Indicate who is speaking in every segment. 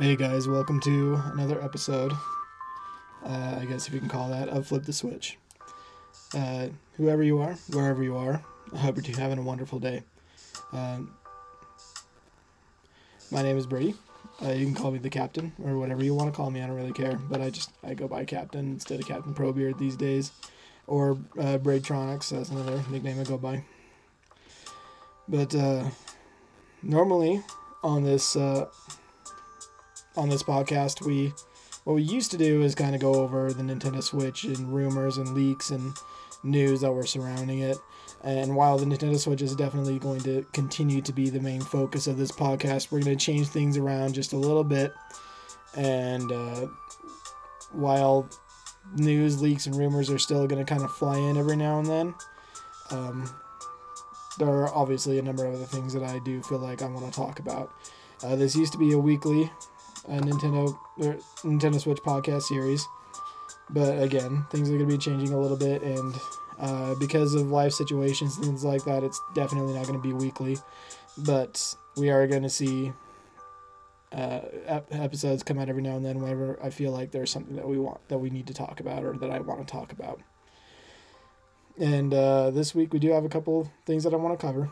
Speaker 1: Hey guys, welcome to another episode. Uh, I guess if you can call that of Flip the Switch. Uh, whoever you are, wherever you are, I hope you're having a wonderful day. Uh, my name is Brady. Uh, you can call me the captain or whatever you want to call me. I don't really care, but I just I go by captain instead of Captain Probeard these days, or uh, Braidtronics. That's another nickname I go by. But uh, normally on this uh, on this podcast, we what we used to do is kind of go over the Nintendo Switch and rumors and leaks and news that were surrounding it. And while the Nintendo Switch is definitely going to continue to be the main focus of this podcast, we're going to change things around just a little bit. And uh, while news, leaks, and rumors are still going to kind of fly in every now and then, um, there are obviously a number of other things that I do feel like I want to talk about. Uh, this used to be a weekly uh, Nintendo er, Nintendo Switch podcast series, but again, things are going to be changing a little bit, and uh, because of life situations things like that, it's definitely not going to be weekly. But we are going to see uh, ep- episodes come out every now and then whenever I feel like there's something that we want that we need to talk about or that I want to talk about. And uh, this week we do have a couple things that I want to cover.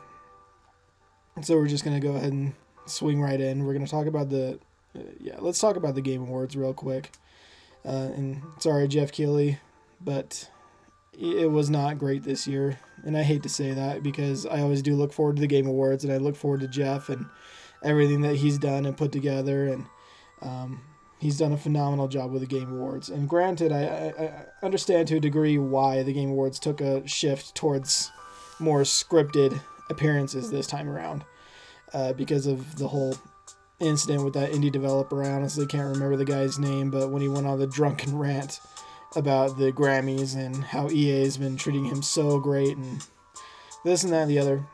Speaker 1: So we're just going to go ahead and swing right in. We're going to talk about the yeah, let's talk about the Game Awards real quick. Uh, and sorry, Geoff Keighley, but it was not great this year. And I hate to say that because I always do look forward to the Game Awards and I look forward to Geoff and everything that he's done and put together. And um, he's done a phenomenal job with the Game Awards. And granted, I, I, I understand to a degree why the Game Awards took a shift towards more scripted appearances this time around uh, because of the whole incident with that indie developer. I honestly can't remember the guy's name, but when he went on the drunken rant about the Grammys and how EA has been treating him so great and this and that and the other.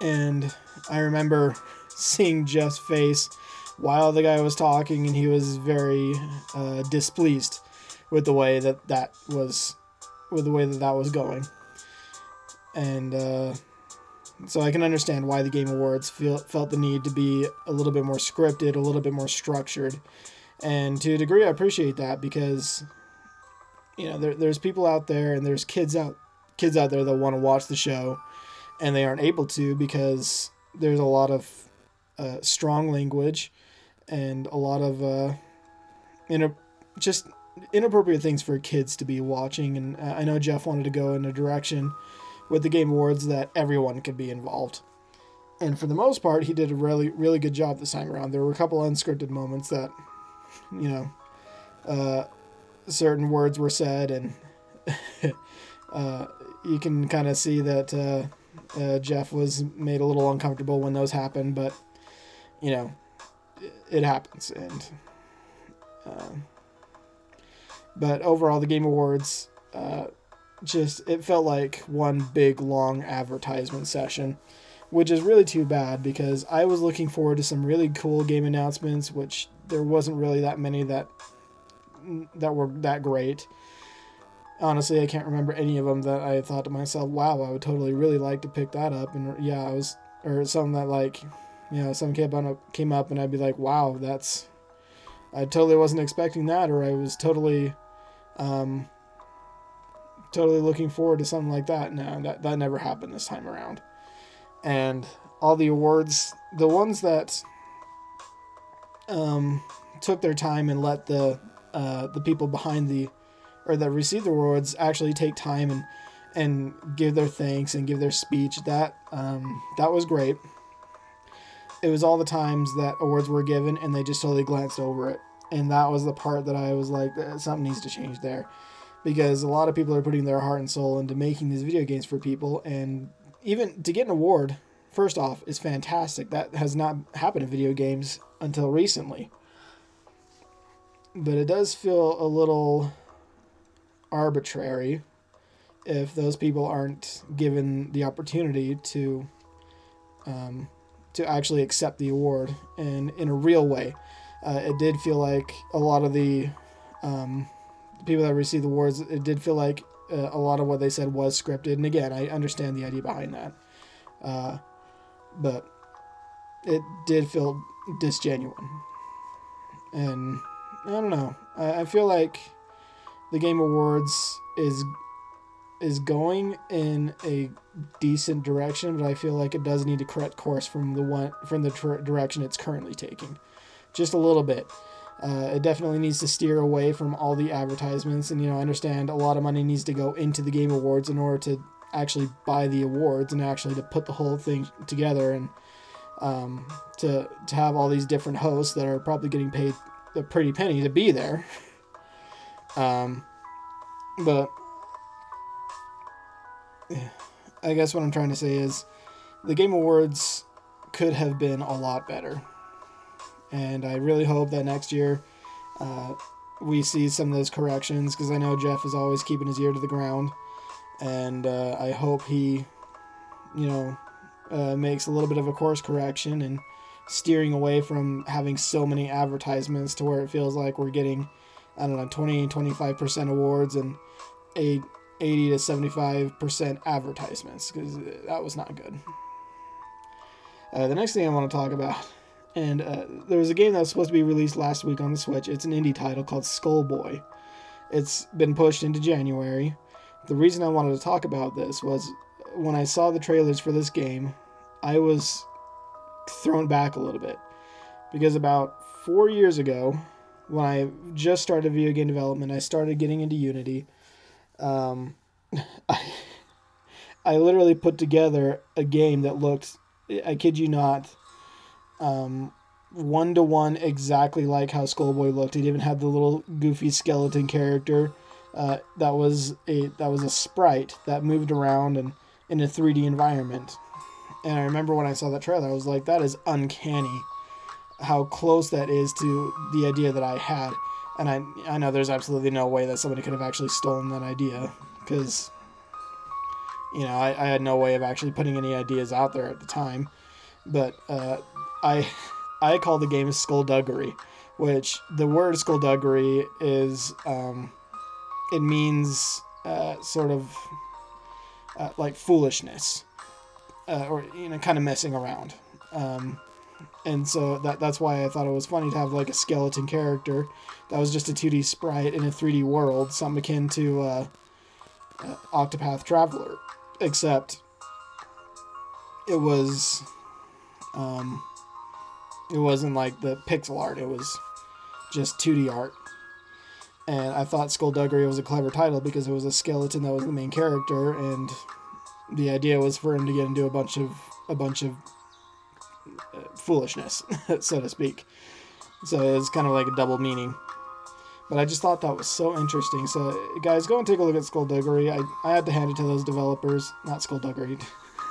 Speaker 1: And I remember seeing Geoff's face while the guy was talking, and he was very uh, displeased with the way that that was, with the way that that was going. And uh, so I can understand why the Game Awards feel, felt the need to be a little bit more scripted, a little bit more structured. And to a degree, I appreciate that because, you know, there, there's people out there and there's kids out kids out there that want to watch the show, and they aren't able to because there's a lot of uh, strong language and a lot of uh, in just inappropriate things for kids to be watching. And I know Geoff wanted to go in a direction with the Game Awards that everyone could be involved. And for the most part, he did a really, really good job this time around. There were a couple unscripted moments that, you know, uh, certain words were said, and uh, you can kind of see that uh, uh, Geoff was made a little uncomfortable when those happened, but, you know, it, it happens. And, um, but overall, the Game Awards uh, just it felt like one big long advertisement session which is really too bad because i was looking forward to some really cool game announcements which there wasn't really that many that that were that great. Honestly i can't remember any of them that i thought to myself wow i would totally really like to pick that up. And yeah i was or something that like you know some came up came up and i'd be like wow that's i totally wasn't expecting that or i was totally um totally looking forward to something like that. No, that, that never happened this time around. And all the awards, the ones that um, took their time and let the uh, the people behind the or that received the awards actually take time and and give their thanks and give their speech. That um, that was great. It was all the times that awards were given and they just totally glanced over it, and that was the part that I was like, something needs to change there because a lot of people are putting their heart and soul into making these video games for people and even to get an award first off is fantastic. That has not happened in video games until recently. But it does feel a little arbitrary if those people aren't given the opportunity to um, to actually accept the award and in a real way. Uh, it did feel like a lot of the um, people that received the awards, it did feel like uh, a lot of what they said was scripted. And again, I understand the idea behind that, uh, but it did feel disgenuine. And I don't know. I, I feel like the Game Awards is is going in a decent direction, but I feel like it does need to correct course from the one from the tr- direction it's currently taking, just a little bit. Uh, it definitely needs to steer away from all the advertisements, and you know, I understand a lot of money needs to go into the Game Awards in order to actually buy the awards and actually to put the whole thing together and um, to to have all these different hosts that are probably getting paid a pretty penny to be there. Um, but I guess what I'm trying to say is the Game Awards could have been a lot better. And I really hope that next year uh, we see some of those corrections because I know Geoff is always keeping his ear to the ground. And uh, I hope he, you know, uh, makes a little bit of a course correction and steering away from having so many advertisements to where it feels like we're getting, I don't know, 20, 25% awards and a 80 to 75% advertisements because that was not good. Uh, the next thing I want to talk about, and uh, there was a game that was supposed to be released last week on the Switch. It's an indie title called Skellboy. It's been pushed into January. The reason I wanted to talk about this was when I saw the trailers for this game, I was thrown back a little bit because about four years ago, when I just started video game development, I started getting into Unity um, I, I literally put together a game that looked, I kid you not, um, one to one exactly like how Skellboy looked. It even had the little goofy skeleton character. Uh, that was a that was a sprite that moved around and in a 3D environment. And I remember when I saw that trailer, I was like, that is uncanny how close that is to the idea that I had and I I know there's absolutely no way that somebody could have actually stolen that idea because you know I, I had no way of actually putting any ideas out there at the time but uh, I I call the game skullduggery which the word skullduggery is um, it means uh, sort of uh, like foolishness uh, or you know kind of messing around. Um, and so that that's why I thought it was funny to have like a skeleton character that was just a 2D sprite in a 3D world, something akin to uh, uh, Octopath Traveler, except it was um, it wasn't like the pixel art; it was just 2D art. And I thought Skullduggery was a clever title because it was a skeleton that was the main character, and the idea was for him to get into a bunch of a bunch of uh, foolishness, so to speak. So it was kind of like a double meaning. But I just thought that was so interesting. So, guys, go and take a look at Skullduggery. I, I had to hand it to those developers. Not Skullduggery.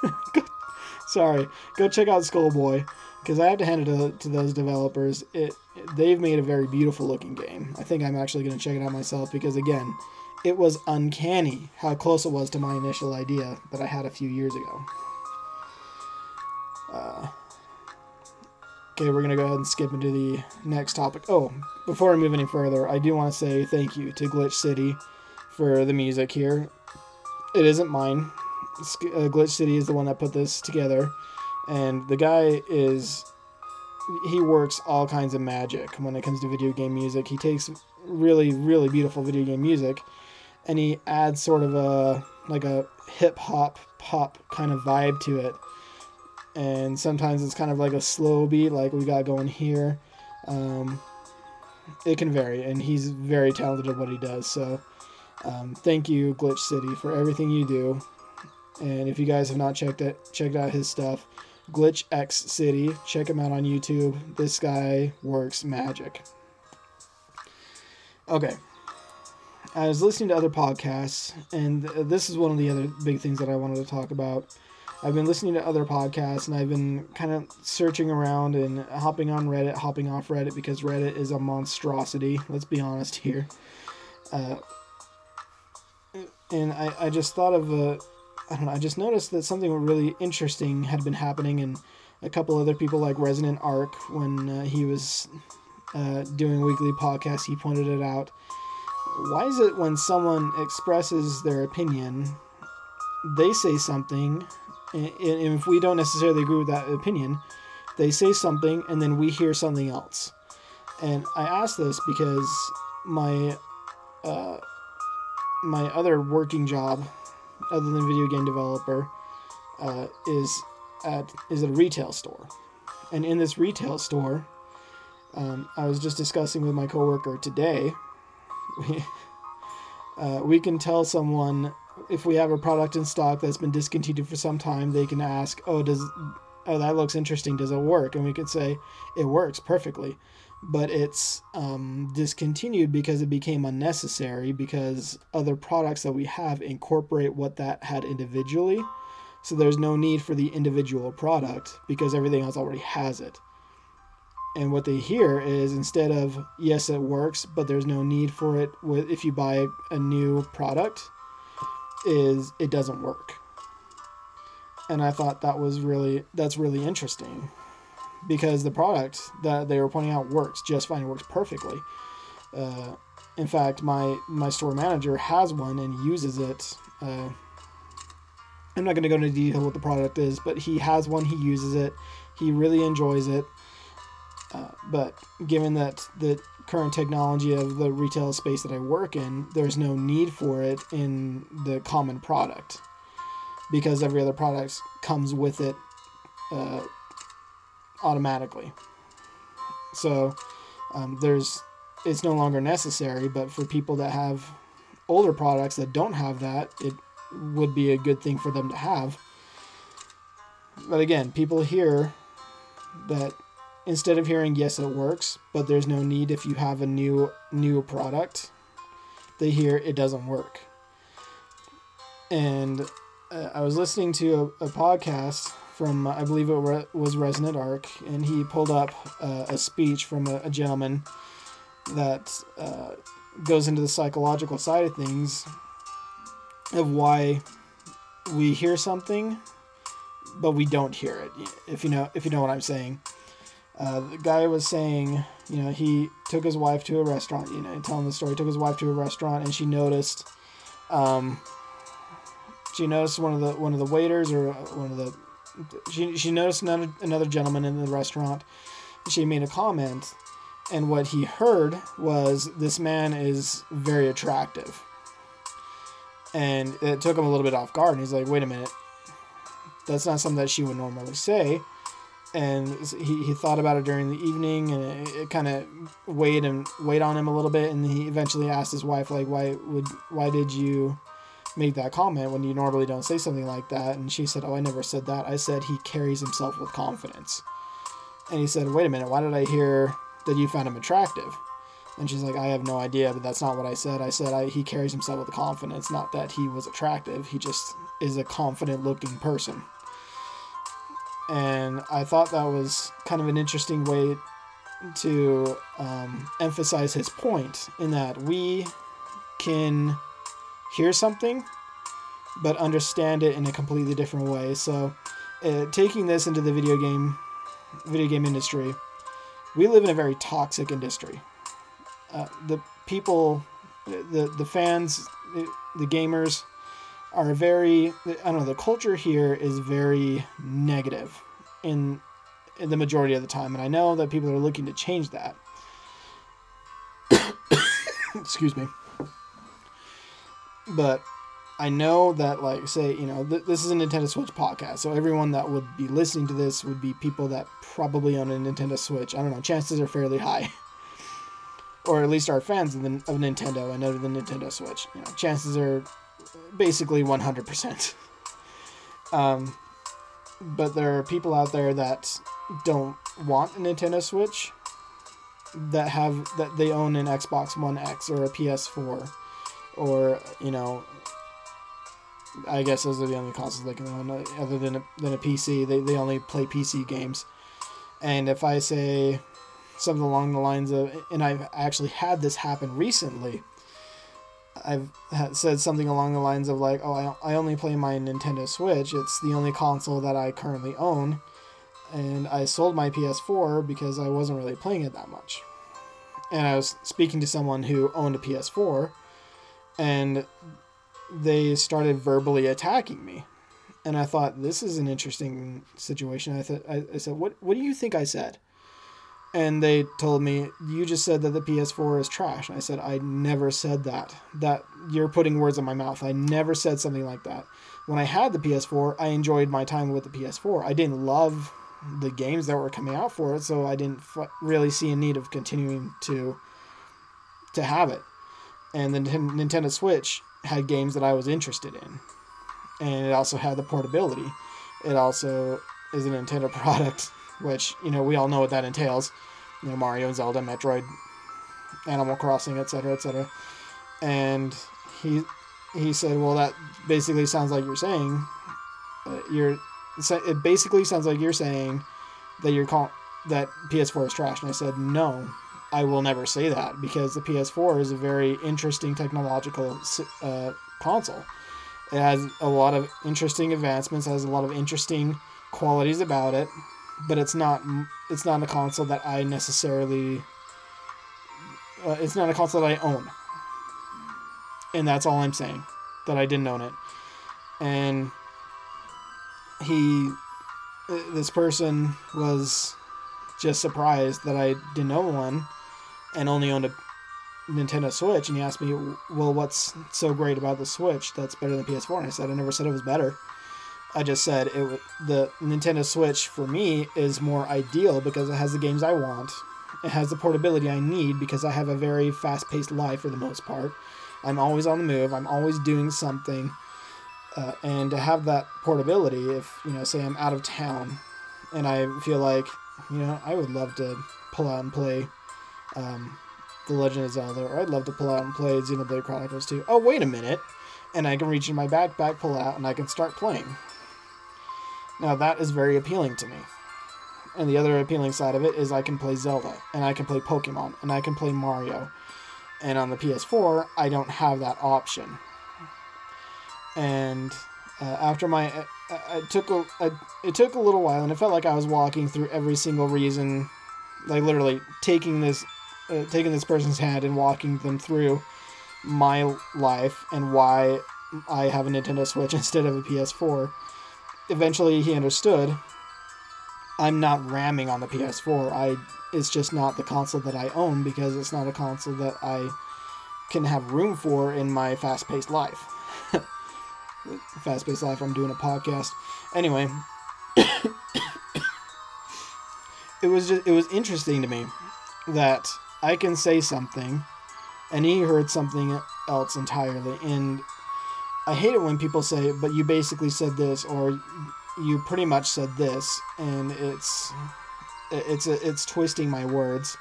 Speaker 1: Sorry. Go check out Skellboy. Because I have to hand it to, to those developers. It They've made a very beautiful looking game. I think I'm actually going to check it out myself. Because, again, it was uncanny how close it was to my initial idea that I had a few years ago. Uh, Okay, we're going to go ahead and skip into the next topic. Oh, before I move any further, I do want to say thank you to Glitch City for the music here. It isn't mine. Uh, Glitch City is the one that put this together. And the guy is. He works all kinds of magic when it comes to video game music. He takes really, really beautiful video game music and he adds sort of a. like a hip hop pop kind of vibe to it and sometimes it's kind of like a slow beat like we got going here um, it can vary and he's very talented at what he does so um, thank you glitch city for everything you do and if you guys have not checked it checked out his stuff glitch x city check him out on youtube this guy works magic okay i was listening to other podcasts and this is one of the other big things that i wanted to talk about I've been listening to other podcasts and I've been kind of searching around and hopping on Reddit, hopping off Reddit because Reddit is a monstrosity. Let's be honest here. Uh, and I, I just thought of a, I don't know, I just noticed that something really interesting had been happening and a couple other people like Resonant Arc when uh, he was uh, doing weekly podcasts, he pointed it out. Why is it when someone expresses their opinion, they say something and if we don't necessarily agree with that opinion, they say something and then we hear something else. And I ask this because my uh, my other working job, other than video game developer, uh, is at is at a retail store, and in this retail store, um, I was just discussing with my coworker today. We, uh, we can tell someone if we have a product in stock that's been discontinued for some time, they can ask, "Oh, does oh that looks interesting? Does it work?" And we could say, "It works perfectly." But it's um, discontinued because it became unnecessary because other products that we have incorporate what that had individually. So there's no need for the individual product because everything else already has it. And what they hear is instead of yes it works, but there's no need for it with if you buy a new product, is it doesn't work. And I thought that was really that's really interesting because the product that they were pointing out works just fine, it works perfectly. Uh, in fact, my my store manager has one and uses it. Uh, I'm not going to go into detail what the product is, but he has one. He uses it. He really enjoys it. Uh, but given that the current technology of the retail space that I work in, there's no need for it in the common product because every other product comes with it uh, automatically. So um, there's it's no longer necessary, but for people that have older products that don't have that, it would be a good thing for them to have. But again, people hear that instead of hearing yes it works, but there's no need if you have a new new product, they hear it doesn't work. And uh, I was listening to a, a podcast from I believe it was Resonant Arc, and he pulled up uh, a speech from a, a gentleman that uh, goes into the psychological side of things of why we hear something but we don't hear it if you know if you know what i'm saying. Uh, the guy was saying you know he took his wife to a restaurant you know telling the story took his wife to a restaurant and she noticed um, she noticed one of the one of the waiters or one of the she, she noticed another, another gentleman in the restaurant. She made a comment and what he heard was this man is very attractive. And it took him a little bit off guard and he's like wait a minute. That's not something that she would normally say. And he, he thought about it during the evening and it, it kind of weighed and weighed on him a little bit and he eventually asked his wife like why would why did you make that comment when you normally don't say something like that and she said oh i never said that i said he carries himself with confidence and he said wait a minute why did i hear that you found him attractive and she's like, I have no idea, but that's not what I said. I said I, he carries himself with confidence, not that he was attractive. He just is a confident looking person. And I thought that was kind of an interesting way to um, emphasize his point in that we can hear something but understand it in a completely different way. So, uh, taking this into the video game video game industry, we live in a very toxic industry uh, the people, the the fans, the gamers are very. I don't know. The culture here is very negative, in in the majority of the time, and I know that people are looking to change that. Excuse me. But I know that, like, say, you know, th- this is a Nintendo Switch podcast, so everyone that would be listening to this would be people that probably own a Nintendo Switch. I don't know, chances are fairly high. or at least are fans of, the, of Nintendo and of the Nintendo Switch. You know, chances are basically 100%. Um, but there are people out there that don't want a Nintendo Switch that have that they own an Xbox One X or a PS4 or you know I guess those are the only consoles they can own uh, other than a, than a PC they, they only play PC games and if I say something along the lines of, and I've actually had this happen recently. I've said something along the lines of like, oh, I, I only play my Nintendo Switch. It's the only console that I currently own, and I sold my PS4 because I wasn't really playing it that much. And I was speaking to someone who owned a PS4, and they started verbally attacking me. and I thought this is an interesting situation. I thought I, I said, "What what do you think I said?" And they told me, "You just said that the PS4 is trash." And I said, "I never said that. That you're putting words in my mouth. I never said something like that." When I had the PS4, I enjoyed my time with the PS4. I didn't love the games that were coming out for it, so I didn't f- really see a need of continuing to to have it. And the Nintendo Switch had games that I was interested in and it also had the portability. It also is a Nintendo product, which you know we all know what that entails. You know Mario, and Zelda, Metroid, Animal Crossing, etc., etc. And he he said, "Well, that basically sounds like you're saying uh, you're it basically sounds like you're saying that you're call, that PS4 is trash." And I said, "No." I will never say that because the PS4 is a very interesting technological uh, console it has a lot of interesting advancements, has a lot of interesting qualities about it, but it's not it's not a console that I necessarily uh, it's not a console that I own. And that's all I'm saying, that I didn't own it. And he uh, this person was just surprised that I didn't own one and only owned a Nintendo Switch, and he asked me, "Well, what's so great about the Switch that's better than PS4?" And I said, "I never said it was better. I just said it. The Nintendo Switch for me is more ideal because it has the games I want. It has the portability I need because I have a very fast-paced life for the most part. I'm always on the move. I'm always doing something, uh, and to have that portability, if you know, say I'm out of town, and I feel like, you know, I would love to pull out and play." Um, the Legend of Zelda, or I'd love to pull out and play Xenoblade Chronicles 2. Oh, wait a minute. And I can reach in my backpack, pull out, and I can start playing. Now, that is very appealing to me. And the other appealing side of it is I can play Zelda, and I can play Pokemon, and I can play Mario. And on the PS4, I don't have that option. And uh, after my, uh, uh it took a, a, it took a little while, and it felt like I was walking through every single reason, like literally taking this uh, taking this person's hand and walking them through my life and why I have a Nintendo Switch instead of a PS4. Eventually, he understood. I'm not ramming on the PS4. I it's just not the console that I own because it's not a console that I can have room for in my fast-paced life. fast-paced life. I'm doing a podcast. Anyway, it was just it was interesting to me that I can say something, and he heard something else entirely. And I hate it when people say, "But you basically said this," or "You pretty much said this," and it's it's it's twisting my words,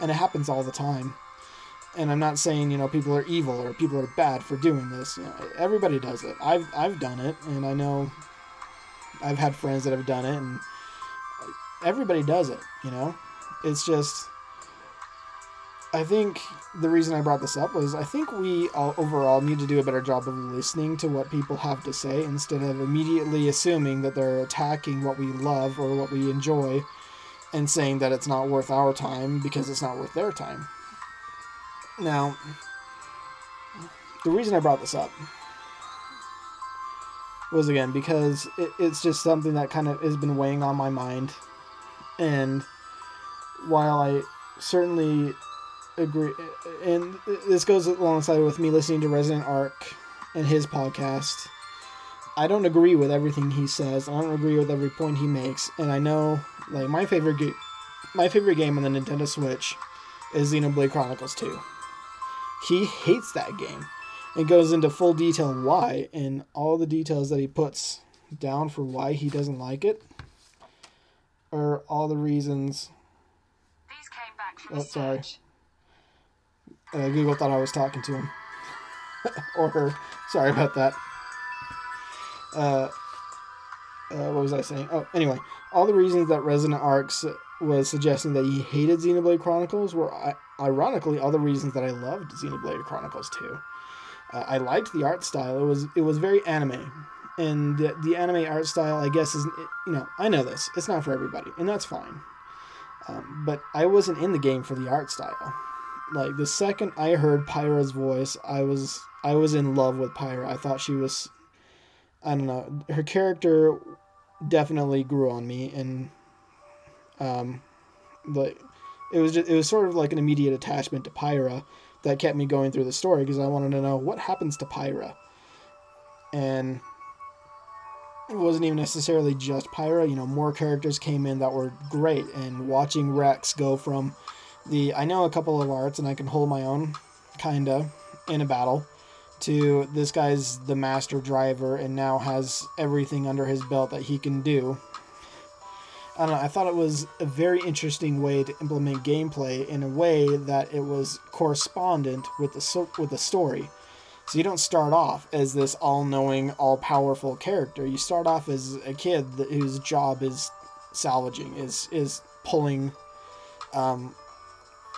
Speaker 1: and it happens all the time. And I'm not saying you know people are evil or people are bad for doing this. You know, everybody does it. I've I've done it, and I know I've had friends that have done it, and everybody does it. You know, it's just I think the reason I brought this up was I think we all, overall need to do a better job of listening to what people have to say instead of immediately assuming that they're attacking what we love or what we enjoy and saying that it's not worth our time because it's not worth their time. Now, the reason I brought this up was again because it, it's just something that kind of has been weighing on my mind. And while I certainly agree, and this goes alongside with me listening to Resonant Arc and his podcast. I don't agree with everything he says. I don't agree with every point he makes, and I know like my favorite game, my favorite game on the Nintendo Switch is Xenoblade Chronicles 2. He hates that game and goes into full detail why and all the details that he puts down for why he doesn't like it are all the reasons. oh, sorry. Uh, Google thought I was talking to him. or her. Sorry about that. Uh, uh, what was I saying? Oh, anyway, all the reasons that Resonant Arcs was suggesting that he hated Xenoblade Chronicles were ironically all the reasons that I loved Xenoblade Chronicles too. Uh, I liked the art style. It was it was very anime, and the, the anime art style, I guess, is you know I know this. It's not for everybody, and that's fine. Um, but I wasn't in the game for the art style like the second I heard Pyra's voice, I was I was in love with Pyra. I thought she was I don't know. Her character definitely grew on me, and um, like it was just, it was sort of like an immediate attachment to Pyra that kept me going through the story because I wanted to know what happens to Pyra, and it wasn't even necessarily just Pyra. You know, more characters came in that were great, and watching Rex go from the I know a couple of arts and I can hold my own, kinda, in a battle, to this guy's the master driver and now has everything under his belt that he can do. I don't know, I thought it was a very interesting way to implement gameplay in a way that it was correspondent with the with the story. So you don't start off as this all-knowing, all-powerful character. You start off as a kid whose job is salvaging, is is pulling, um,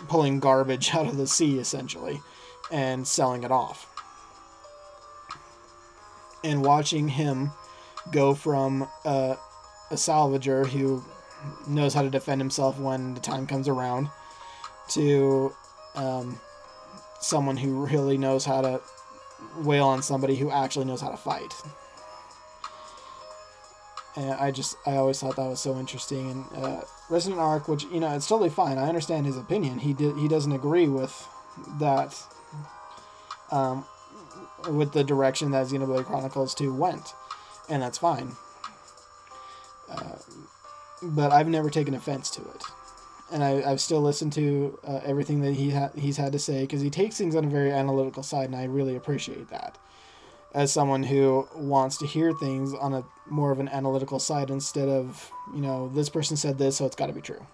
Speaker 1: pulling garbage out of the sea essentially, and selling it off and watching him go from uh, a salvager who knows how to defend himself when the time comes around to um, someone who really knows how to wail on somebody who actually knows how to fight. And I just, I always thought that was so interesting. And uh, Resonant Arc, which you know, it's totally fine. I understand his opinion. He did, he doesn't agree with that um, with the direction that Xenoblade Chronicles 2 went, and that's fine. Uh, but I've never taken offense to it, and I, have still listened to uh, everything that he ha- he's had to say because he takes things on a very analytical side, and I really appreciate that. As someone who wants to hear things on a more of an analytical side instead of you know this person said this, so it's got to be true.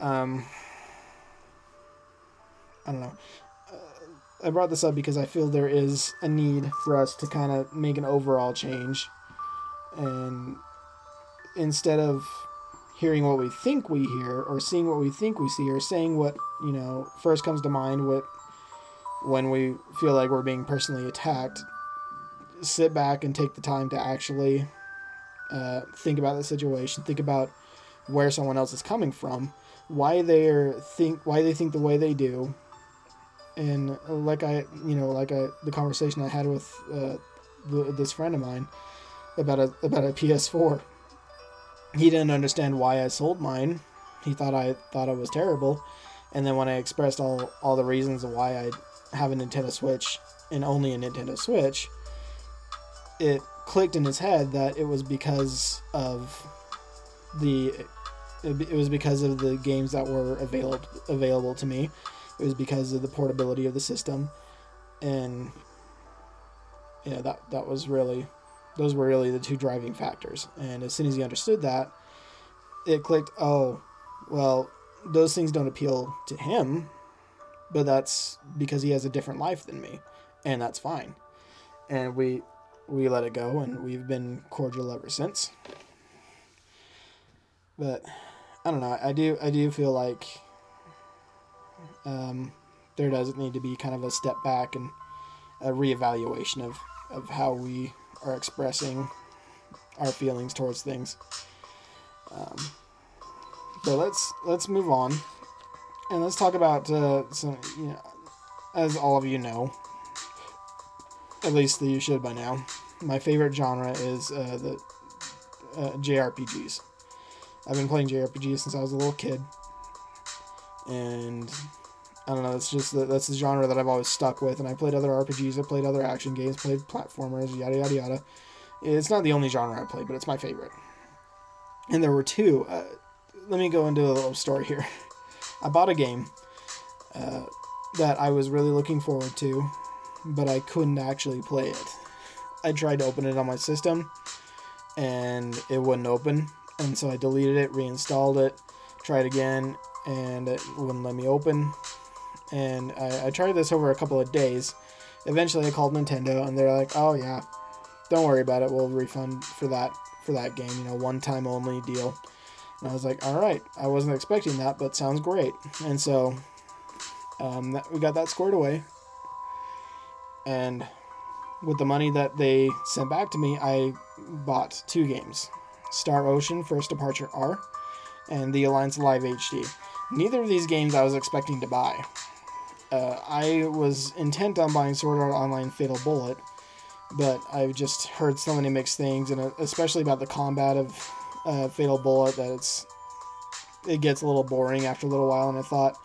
Speaker 1: Um, I don't know. I brought this up because I feel there is a need for us to kind of make an overall change. And instead of hearing what we think we hear or seeing what we think we see or saying what, you know, first comes to mind what when we feel like we're being personally attacked, sit back and take the time to actually uh, think about the situation, think about where someone else is coming from, why they think why they think the way they do, and like I, you know, like I, the conversation I had with uh, the, this friend of mine about a about a PS4. He didn't understand why I sold mine. He thought I thought it was terrible, and then when I expressed all all the reasons why I have a Nintendo Switch and only a Nintendo Switch, it clicked in his head that it was because of the it was because of the games that were available available to me it was because of the portability of the system, and yeah, that that was really those were really the two driving factors. And as soon as he understood that, it clicked. Oh, well, those things don't appeal to him, but that's because he has a different life than me, and that's fine. And we we let it go, and we've been cordial ever since. But I don't know. I do I do feel like um, there doesn't need to be kind of a step back and a reevaluation of, of how we are expressing our feelings towards things. Um, but let's let's move on, and let's talk about uh, some. You know, as all of you know, at least you should by now. My favorite genre is uh, the uh, JRPGs. I've been playing JRPGs since I was a little kid, and I don't know. It's just the, that's the genre that I've always stuck with, and I played other RPGs, I played other action games, played platformers, yada yada yada. It's not the only genre I play, but it's my favorite. And there were two. Uh, let me go into a little story here. I bought a game uh, that I was really looking forward to, but I couldn't actually play it. I tried to open it on my system, and it wouldn't open, and so I deleted it, reinstalled it, tried again, and it wouldn't let me open and I, I tried this over a couple of days. Eventually, I called Nintendo, and they're like, "Oh yeah, don't worry about it. We'll refund for that for that game. You know, one time only deal." And I was like, "All right, I wasn't expecting that, but sounds great." And so, um, that, we got that squared away. And with the money that they sent back to me, I bought two games: Star Ocean First Departure R, and The Alliance Alive HD. Neither of these games I was expecting to buy uh, I was intent on buying Sword Art Online Fatal Bullet but I've just heard so many mixed things, and uh, especially about the combat of uh, Fatal Bullet that it's it gets a little boring after a little while. And I thought,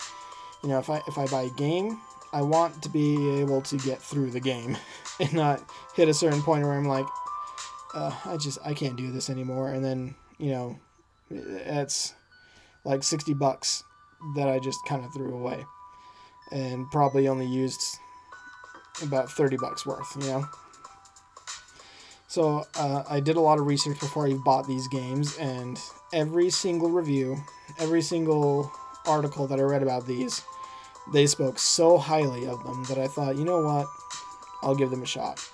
Speaker 1: you know, if I if I buy a game, I want to be able to get through the game and not hit a certain point where I'm like, uh, I just I can't do this anymore, and then you know, it's like sixty bucks that I just kind of threw away, and probably only used about thirty bucks worth, you know. So uh, I did a lot of research before I bought these games, and every single review, every single article that I read about these, they spoke so highly of them that I thought, you know what, I'll give them a shot.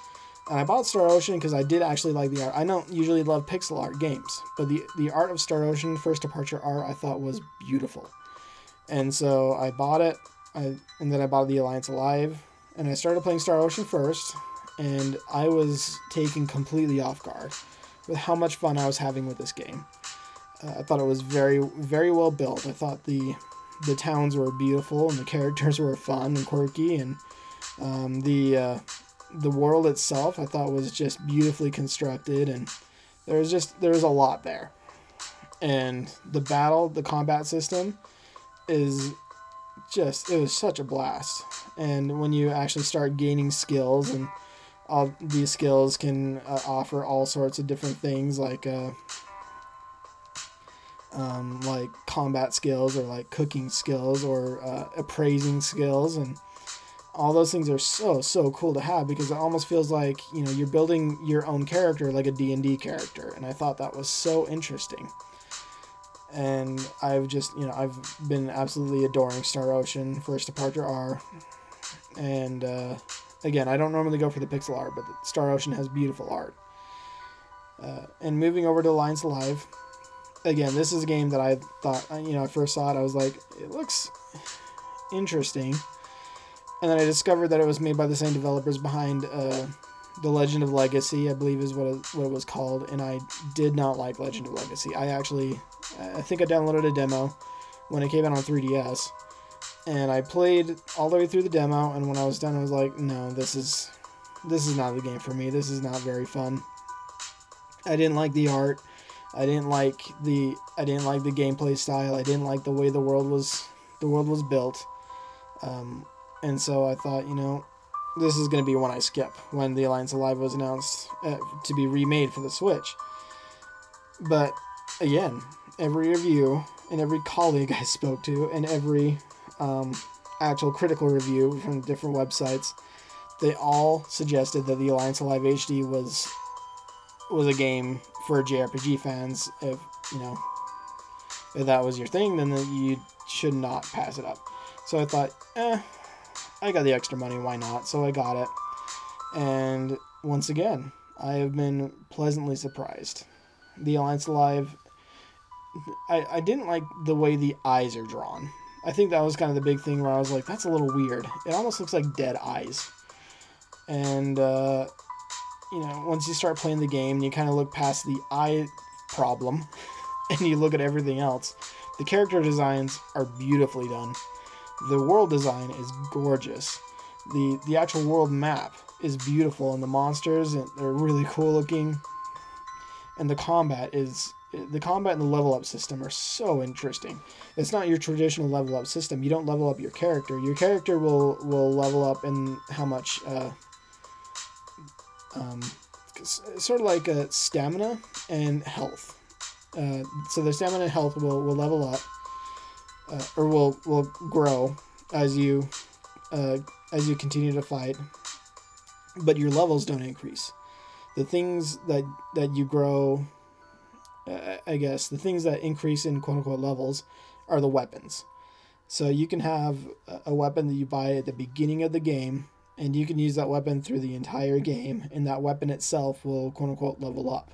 Speaker 1: And I bought Star Ocean because I did actually like the art. I don't usually love pixel art games, but the the art of Star Ocean First Departure R I thought was beautiful, and so I bought it. I, and then I bought the Alliance Alive, and I started playing Star Ocean first, and I was taken completely off guard with how much fun I was having with this game. Uh, I thought it was very, very well built. I thought the the towns were beautiful and the characters were fun and quirky, and um, the uh, the world itself I thought was just beautifully constructed, and there was just there was a lot there. And the battle, the combat system, is just it was such a blast. And when you actually start gaining skills and all these skills can uh, offer all sorts of different things like uh, um, like combat skills or like cooking skills or uh, appraising skills and all those things are so so cool to have because it almost feels like you know you're building your own character like a d&d character and i thought that was so interesting. And i've just you know i've been absolutely adoring star ocean first departure r and uh, again, I don't normally go for the pixel art, but Star Ocean has beautiful art. Uh, and moving over to Alliance Alive, again, this is a game that I thought, uh, you know, I first saw it, I was like, it looks interesting. And then I discovered that it was made by the same developers behind uh, The Legend of Legacy, I believe is what it, what it was called. And I did not like Legend of Legacy. I actually, I think I downloaded a demo when it came out on 3DS and I played all the way through the demo. And when I was done, I was like, no, this is this is not the game for me. This is not very fun. I didn't like the art. I didn't like the I didn't like the gameplay style. I didn't like the way the world was the world was built. Um, and so I thought, you know, this is going to be one I skip when the Alliance Alive was announced uh, to be remade for the Switch. But again, every review and every colleague I spoke to and every um, actual critical review from different websites, they all suggested that the Alliance Alive HD was was a game for JRPG fans. If you know if that was your thing, then you should not pass it up. So I thought, eh, I got the extra money, why not? So I got it, and once again, I have been pleasantly surprised. The Alliance Alive. I, I didn't like the way the eyes are drawn. I think that was kind of the big thing where I was like, that's a little weird. It almost looks like dead eyes. And, uh, you know, once you start playing the game, and you kind of look past the eye problem and you look at everything else. The character designs are beautifully done. The world design is gorgeous. The, the actual world map is beautiful, and the monsters and they're really cool looking. And the combat is the combat and the level up system are so interesting. It's not your traditional level up system. You don't level up your character. Your character will will level up in how much. Uh, um, sort of like a uh, stamina and health. Uh, so the stamina and health will, will level up, uh, or will will grow as you uh, as you continue to fight. But your levels don't increase. The things that that you grow I guess, the things that increase in quote unquote levels are the weapons. So you can have a weapon that you buy at the beginning of the game, and you can use that weapon through the entire game, and that weapon itself will quote unquote level up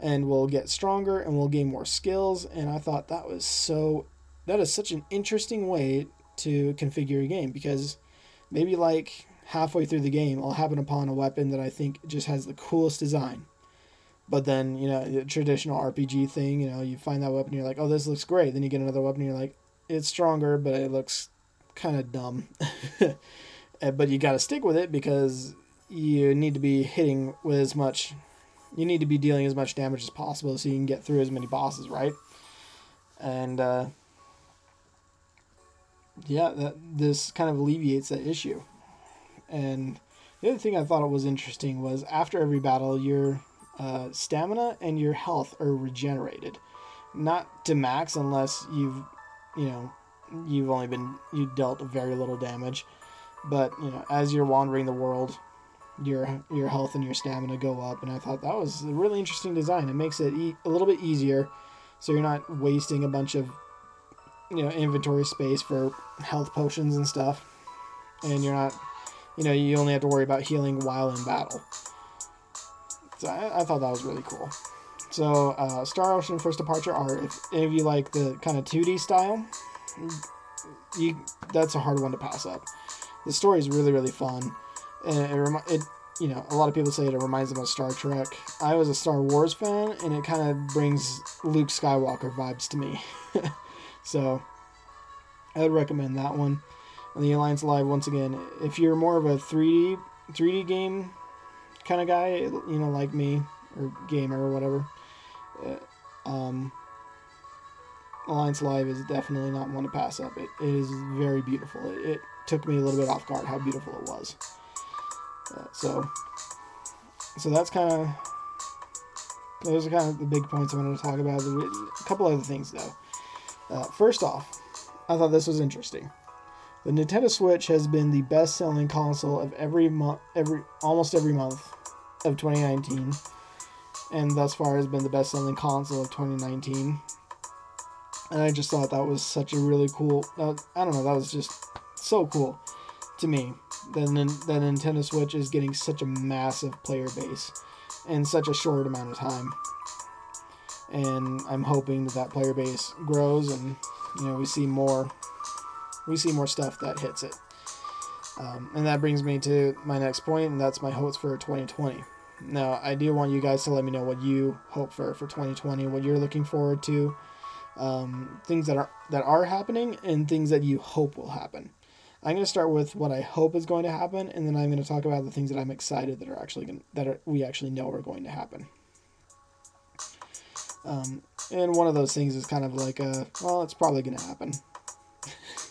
Speaker 1: and will get stronger and will gain more skills. And I thought that was so, that is such an interesting way to configure a game because maybe like halfway through the game, I'll happen upon a weapon that I think just has the coolest design but then, you know, the traditional RPG thing, you know, you find that weapon, you're like, oh, this looks great. Then you get another weapon, you're like, it's stronger, but it looks kind of dumb. but you got to stick with it because you need to be hitting with as much you need to be dealing as much damage as possible so you can get through as many bosses, right? And uh, yeah, that this kind of alleviates that issue. And the other thing I thought it was interesting was after every battle, your uh, stamina and your health are regenerated, not to max unless you've, you know, you've only been you dealt very little damage, but you know as you're wandering the world, your your health and your stamina go up, and I thought that was a really interesting design. It makes it e- a little bit easier, so you're not wasting a bunch of you know inventory space for health potions and stuff, and you're not you know you only have to worry about healing while in battle. So I, I thought that was really cool. So uh, Star Ocean First Departure R. If any of you like the kind of 2D style, you that's a hard one to pass up. The story is really really fun and it, it you know a lot of people say it reminds them of Star Trek. I was a Star Wars fan, and it kind of brings Luke Skywalker vibes to me. so I would recommend that one. And the Alliance Alive once again, if you're more of a 3D 3D game kind of guy, you know, like me or gamer or whatever, uh, um, Alliance Alive is definitely not one to pass up. It, it is very beautiful. It, it took me a little bit off guard how beautiful it was. Uh, so, so that's kind of those are kind of the big points I wanted to talk about. A couple other things though. Uh, first off, I thought this was interesting. The Nintendo Switch has been the best-selling console of every month, every almost every month of 2019, and thus far has been the best-selling console of 2019. And I just thought that was such a really cool. Uh, I don't know. That was just so cool to me that that Nintendo Switch is getting such a massive player base in such a short amount of time. And I'm hoping that that player base grows and you know we see more we see more stuff that hits it. Um, and that brings me to my next point, and that's my hopes for 2020. Now, I do want you guys to let me know what you hope for for 2020, what you're looking forward to, um, things that are that are happening, and things that you hope will happen. I'm going to start with what I hope is going to happen, and then I'm going to talk about the things that I'm excited that are actually going that are, we actually know are going to happen. Um, and one of those things is kind of like a well, it's probably going to happen.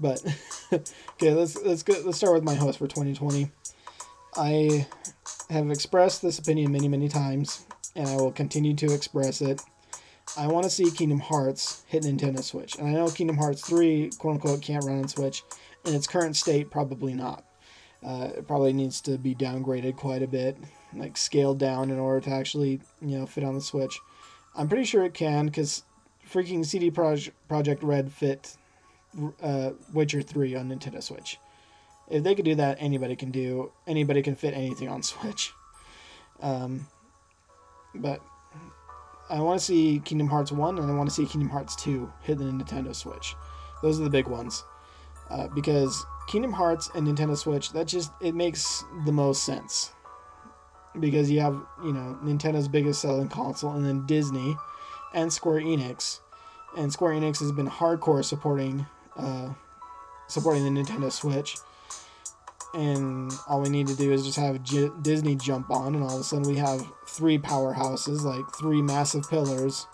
Speaker 1: but okay, let's let's go, let's start with my host for 2020. I have expressed this opinion many many times, and I will continue to express it. I want to see Kingdom Hearts hit Nintendo Switch, and I know Kingdom Hearts 3 quote unquote can't run on Switch, in its current state, probably not. Uh, it probably needs to be downgraded quite a bit, like scaled down in order to actually, you know, fit on the Switch. I'm pretty sure it can because freaking CD Proj- Projekt Red fit uh, Witcher 3 on Nintendo Switch. If they could do that, anybody can do. Anybody can fit anything on Switch. Um, but I want to see Kingdom Hearts 1 and I want to see Kingdom Hearts 2 hit the Nintendo Switch. Those are the big ones uh, because Kingdom Hearts and Nintendo Switch that just it makes the most sense because you have you know Nintendo's biggest selling console and then Disney and Square Enix and Square Enix has been hardcore supporting uh, supporting the Nintendo Switch and all we need to do is just have Disney jump on and all of a sudden we have three powerhouses like three massive pillars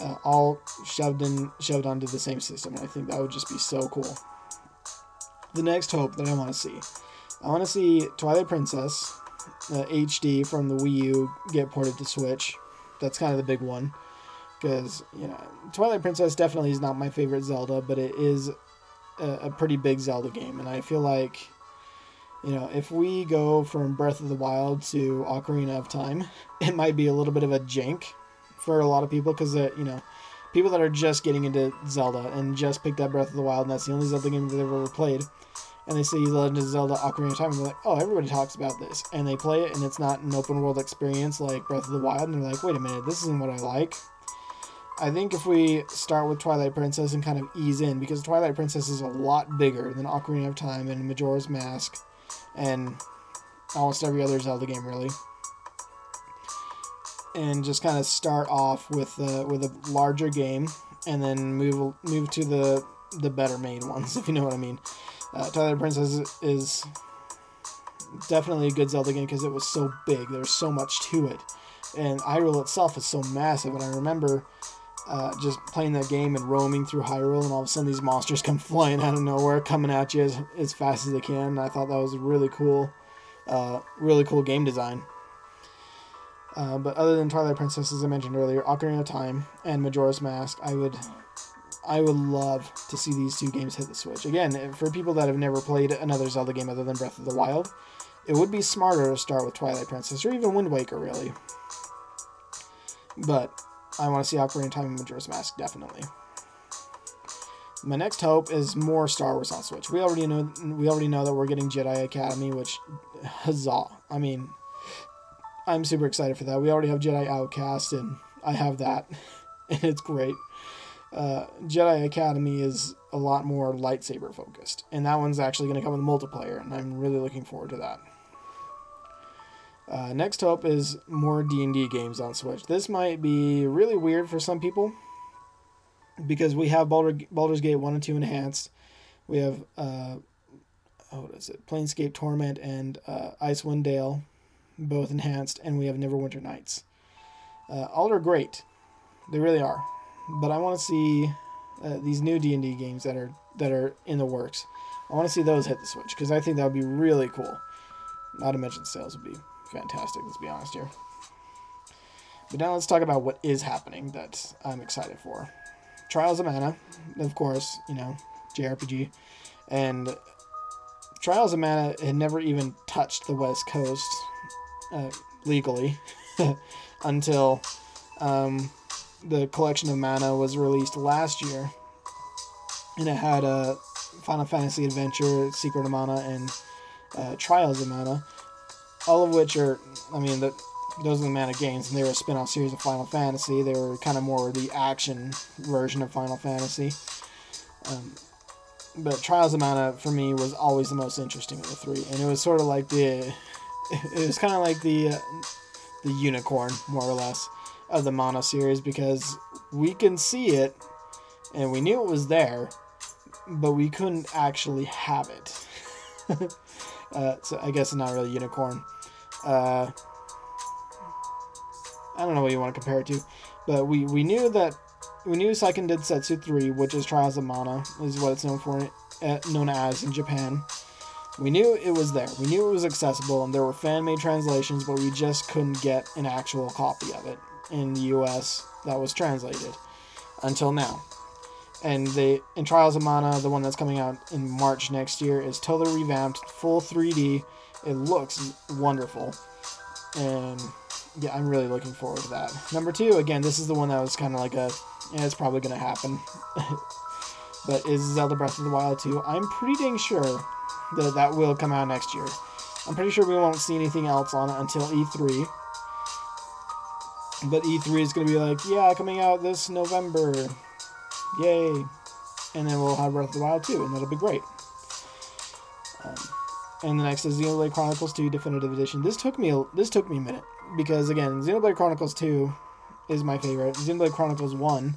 Speaker 1: uh, all shoved in shoved onto the same system. And I think that would just be so cool. The next hope that I want to see, I want to see Twilight Princess uh, HD from the Wii U get ported to Switch. That's kind of the big one, because you know Twilight Princess definitely is not my favorite Zelda, but it is a, a pretty big Zelda game, and I feel like you know, if we go from Breath of the Wild to Ocarina of Time, it might be a little bit of a jank for a lot of people because uh, you know people that are just getting into Zelda and just picked up Breath of the Wild and that's the only Zelda game they've ever played, and they see Legend of Zelda: Ocarina of Time and they're like, oh, everybody talks about this, and they play it and it's not an open world experience like Breath of the Wild, and they're like, wait a minute, this isn't what I like. I think if we start with Twilight Princess and kind of ease in, because Twilight Princess is a lot bigger than Ocarina of Time and Majora's Mask, and almost every other Zelda game, really and just kind of start off with uh, with a larger game, and then move move to the the better made ones, if you know what I mean. Uh, Twilight Princess is definitely a good Zelda game because it was so big. There's so much to it, and Hyrule itself is so massive. And I remember uh, just playing that game and roaming through Hyrule, and all of a sudden these monsters come flying out of nowhere, coming at you as, as fast as they can. And I thought that was really cool, uh, really cool game design. Uh, but other than Twilight Princess, as I mentioned earlier, Ocarina of Time and Majora's Mask, I would, I would love to see these two games hit the Switch. Again, for people that have never played another Zelda game other than Breath of the Wild, it would be smarter to start with Twilight Princess or even Wind Waker, really. But I want to see Ocarina of Time and Majora's Mask definitely. My next hope is more Star Wars on Switch. We already know we already know that we're getting Jedi Academy, which huzzah! I mean, I'm super excited for that. We already have Jedi Outcast, and I have that, and it's great. Uh, Jedi Academy is a lot more lightsaber focused, and that one's actually going to come with multiplayer, and I'm really looking forward to that. Uh, next up is more D&D games on Switch. This might be really weird for some people because we have Baldur, Baldur's Gate 1 and 2 enhanced. We have, uh, what is it? Planescape Torment and uh, Icewind Dale, both enhanced, and we have Neverwinter Nights. Uh, all are great. They really are. But I want to see uh, these new D&D games that are that are in the works. I want to see those hit the Switch because I think that would be really cool. Not to mention sales would be fantastic, let's be honest here. But now let's talk about what is happening that I'm excited for. Trials of Mana, of course, you know, JRPG. And Trials of Mana had never even touched the West Coast uh, legally until um, the collection of mana was released last year. And it had a Final Fantasy Adventure, Secret of Mana, and uh, Trials of Mana all of which are, I mean, the, those are the Mana games, and they were a spin off series of Final Fantasy. They were kind of more the action version of Final Fantasy. Um, but Trials of Mana, for me, was always the most interesting of the three. And it was sort of like the. It was kind of like the. Uh, the unicorn, more or less, of the Mana series because we can see it and we knew it was there, but we couldn't actually have it. uh, so I guess it's not really unicorn uh, I don't know what you want to compare it to, but we, we knew that we knew Seiken Densetsu 3, which is Trials of Mana, is what it's known for, uh, known as in Japan. We knew it was there. We knew it was accessible, and there were fan-made translations, but we just couldn't get an actual copy of it in the U.S. that was translated until now. And they in Trials of Mana, the one that's coming out in March next year, is totally revamped, full 3D it looks wonderful. And yeah, I'm really looking forward to that. Number two, again, this is the one that was kind of like a, yeah, it's probably going to happen. but is Zelda Breath of the Wild 2? I'm pretty dang sure that that will come out next year. I'm pretty sure we won't see anything else on it until E3. But E3 is going to be like, yeah, coming out this November. Yay. And then we'll have Breath of the Wild 2, and that'll be great. And the next is Xenoblade Chronicles 2 Definitive Edition. This took me a, this took me a minute because again, Xenoblade Chronicles 2 is my favorite. Xenoblade Chronicles 1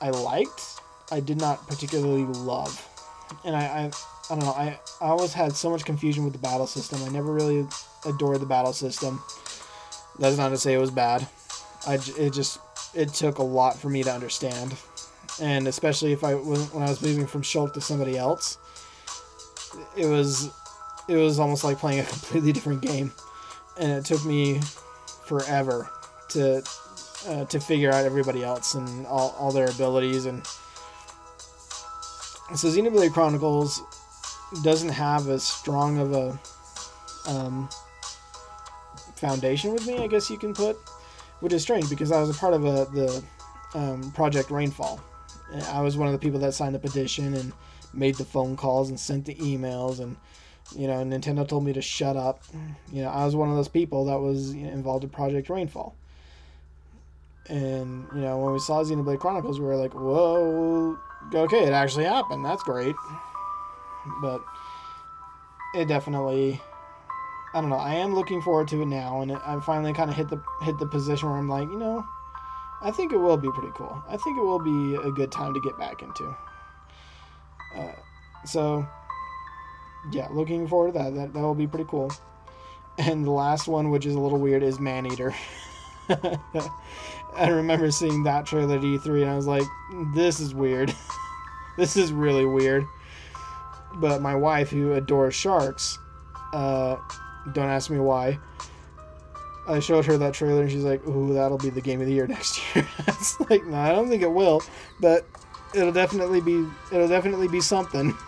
Speaker 1: I liked, I did not particularly love. And I, I I don't know, I, I always had so much confusion with the battle system. I never really adored the battle system. That's not to say it was bad. I, it just it took a lot for me to understand. And especially if I when I was moving from Shulk to somebody else, it was it was almost like playing a completely different game, and it took me forever to uh, to figure out everybody else and all, all their abilities and so Xenoblade Chronicles doesn't have as strong of a um, foundation with me, I guess you can put, which is strange because I was a part of a, the um, Project Rainfall. I was one of the people that signed the petition and made the phone calls and sent the emails and you know nintendo told me to shut up. You know i was one of those people that was you know, involved in project rainfall. And you know when we saw xenoblade chronicles we were like whoa okay it actually happened. That's great. But it definitely i don't know i am looking forward to it now and i finally kind of hit the hit the position where i'm like you know i think it will be pretty cool. I think it will be a good time to get back into so yeah, looking forward to that. That that will be pretty cool. And the last one, which is a little weird, is Maneater. I remember seeing that trailer at E3 and I was like, this is weird. this is really weird. But my wife, who adores sharks, uh, don't ask me why. I showed her that trailer and she's like, "Ooh, that'll be the game of the year next year." it's like, no, I don't think it will, but it'll definitely be it'll definitely be something.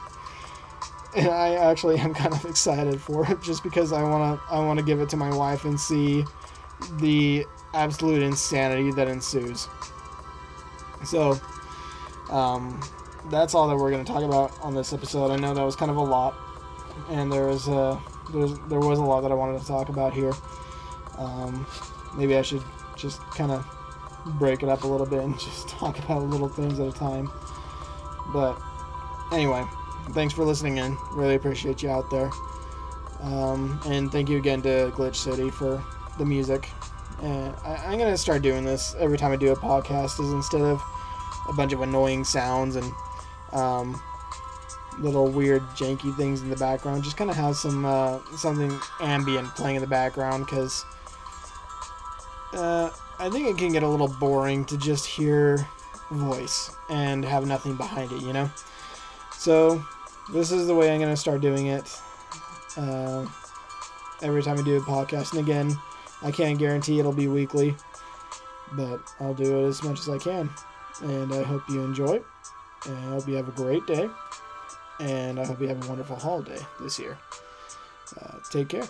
Speaker 1: And I actually am kind of excited for it just because I want to I want to give it to my wife and see the absolute insanity that ensues. So, um, that's all that we're going to talk about on this episode. I know that was kind of a lot, and there was a there's, there was a lot that I wanted to talk about here. Um, maybe I should just kind of break it up a little bit and just talk about little things at a time. But anyway, thanks for listening in. Really appreciate you out there. Um, and thank you again to Glitch City for the music. And I, I'm gonna start doing this every time I do a podcast. Is instead of a bunch of annoying sounds and um, little weird janky things in the background, just kind of have some uh, something ambient playing in the background because uh, I think it can get a little boring to just hear voice and have nothing behind it, you know. So this is the way I'm gonna start doing it. Uh, every time I do a podcast, and again, I can't guarantee it'll be weekly, but I'll do it as much as I can. And I hope you enjoy. And I hope you have a great day. And I hope you have a wonderful holiday this year. Uh, take care.